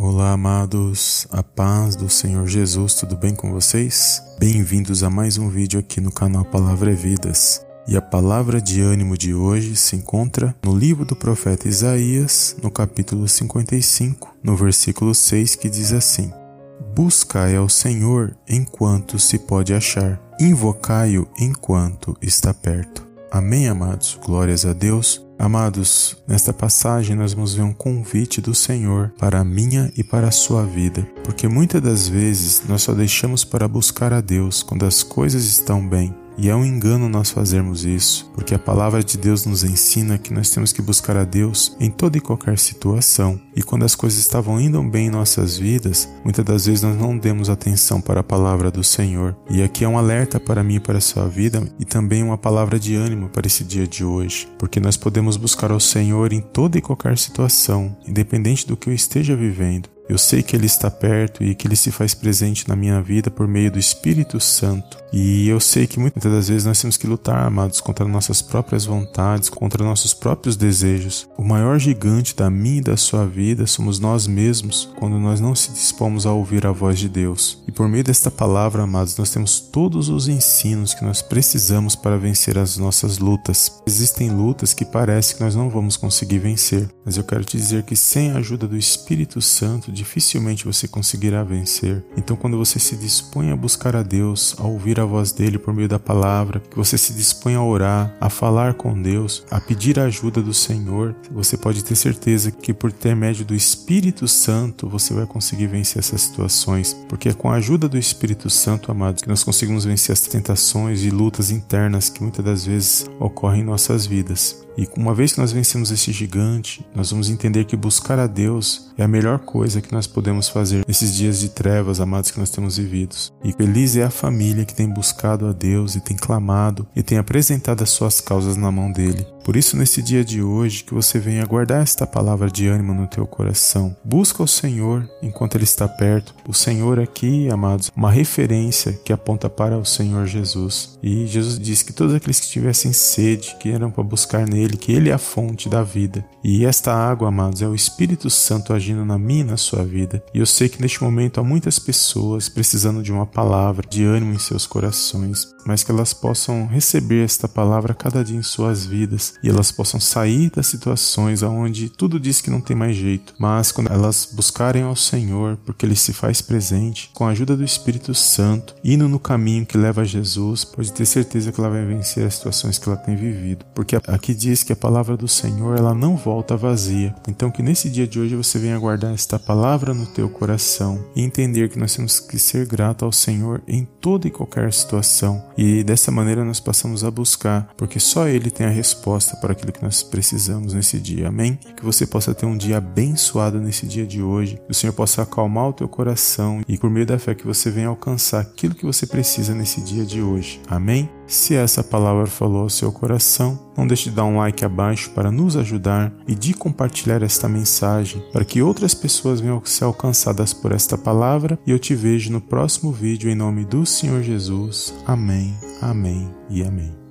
Olá, amados, a paz do Senhor Jesus, tudo bem com vocês? Bem-vindos a mais um vídeo aqui no canal Palavra é Vidas. E a palavra de ânimo de hoje se encontra no livro do profeta Isaías, no capítulo 55, no versículo 6, que diz assim: Buscai ao Senhor enquanto se pode achar, invocai-o enquanto está perto. Amém, amados? Glórias a Deus. Amados, nesta passagem nós vamos ver um convite do Senhor para a minha e para a sua vida, porque muitas das vezes nós só deixamos para buscar a Deus quando as coisas estão bem, e é um engano nós fazermos isso, porque a palavra de Deus nos ensina que nós temos que buscar a Deus em toda e qualquer situação. E quando as coisas estavam indo bem em nossas vidas, muitas das vezes nós não demos atenção para a palavra do Senhor. E aqui é um alerta para mim e para a sua vida e também uma palavra de ânimo para esse dia de hoje, porque nós podemos buscar ao Senhor em toda e qualquer situação, independente do que eu esteja vivendo. Eu sei que Ele está perto e que Ele se faz presente na minha vida por meio do Espírito Santo. E eu sei que muitas das vezes nós temos que lutar, amados, contra nossas próprias vontades, contra nossos próprios desejos. O maior gigante da minha e da sua vida somos nós mesmos quando nós não se dispomos a ouvir a voz de Deus. E por meio desta palavra, amados, nós temos todos os ensinos que nós precisamos para vencer as nossas lutas. Existem lutas que parece que nós não vamos conseguir vencer, mas eu quero te dizer que sem a ajuda do Espírito Santo, dificilmente você conseguirá vencer. Então, quando você se dispõe a buscar a Deus, a ouvir a voz dele por meio da palavra, que você se dispõe a orar, a falar com Deus, a pedir a ajuda do Senhor, você pode ter certeza que por intermédio do Espírito Santo você vai conseguir vencer essas situações, porque é com a ajuda do Espírito Santo, amados, que nós conseguimos vencer as tentações e lutas internas que muitas das vezes ocorrem em nossas vidas. E uma vez que nós vencemos esse gigante, nós vamos entender que buscar a Deus é a melhor coisa que nós podemos fazer nesses dias de trevas, amados, que nós temos vividos. E feliz é a família que tem buscado a Deus e tem clamado e tem apresentado as suas causas na mão dele. Por isso, nesse dia de hoje, que você venha guardar esta palavra de ânimo no teu coração. Busca o Senhor enquanto Ele está perto. O Senhor aqui, amados, uma referência que aponta para o Senhor Jesus. E Jesus disse que todos aqueles que tivessem sede, que eram para buscar nele, que Ele é a fonte da vida. E esta água, amados, é o Espírito Santo agindo na minha e na sua vida. E eu sei que neste momento há muitas pessoas precisando de uma palavra de ânimo em seus corações, mas que elas possam receber esta palavra cada dia em suas vidas e elas possam sair das situações onde tudo diz que não tem mais jeito, mas quando elas buscarem ao Senhor, porque Ele se faz presente, com a ajuda do Espírito Santo, indo no caminho que leva a Jesus, pode ter certeza que ela vai vencer as situações que ela tem vivido, porque aqui diz que a palavra do Senhor ela não volta vazia. Então que nesse dia de hoje você venha guardar esta palavra no teu coração e entender que nós temos que ser grato ao Senhor em toda e qualquer situação. E dessa maneira nós passamos a buscar, porque só Ele tem a resposta resposta para aquilo que nós precisamos nesse dia. Amém? Que você possa ter um dia abençoado nesse dia de hoje, que o Senhor possa acalmar o teu coração e por meio da fé que você venha alcançar aquilo que você precisa nesse dia de hoje. Amém? Se essa palavra falou ao seu coração, não deixe de dar um like abaixo para nos ajudar e de compartilhar esta mensagem para que outras pessoas venham ser alcançadas por esta palavra e eu te vejo no próximo vídeo em nome do Senhor Jesus. Amém, amém e amém.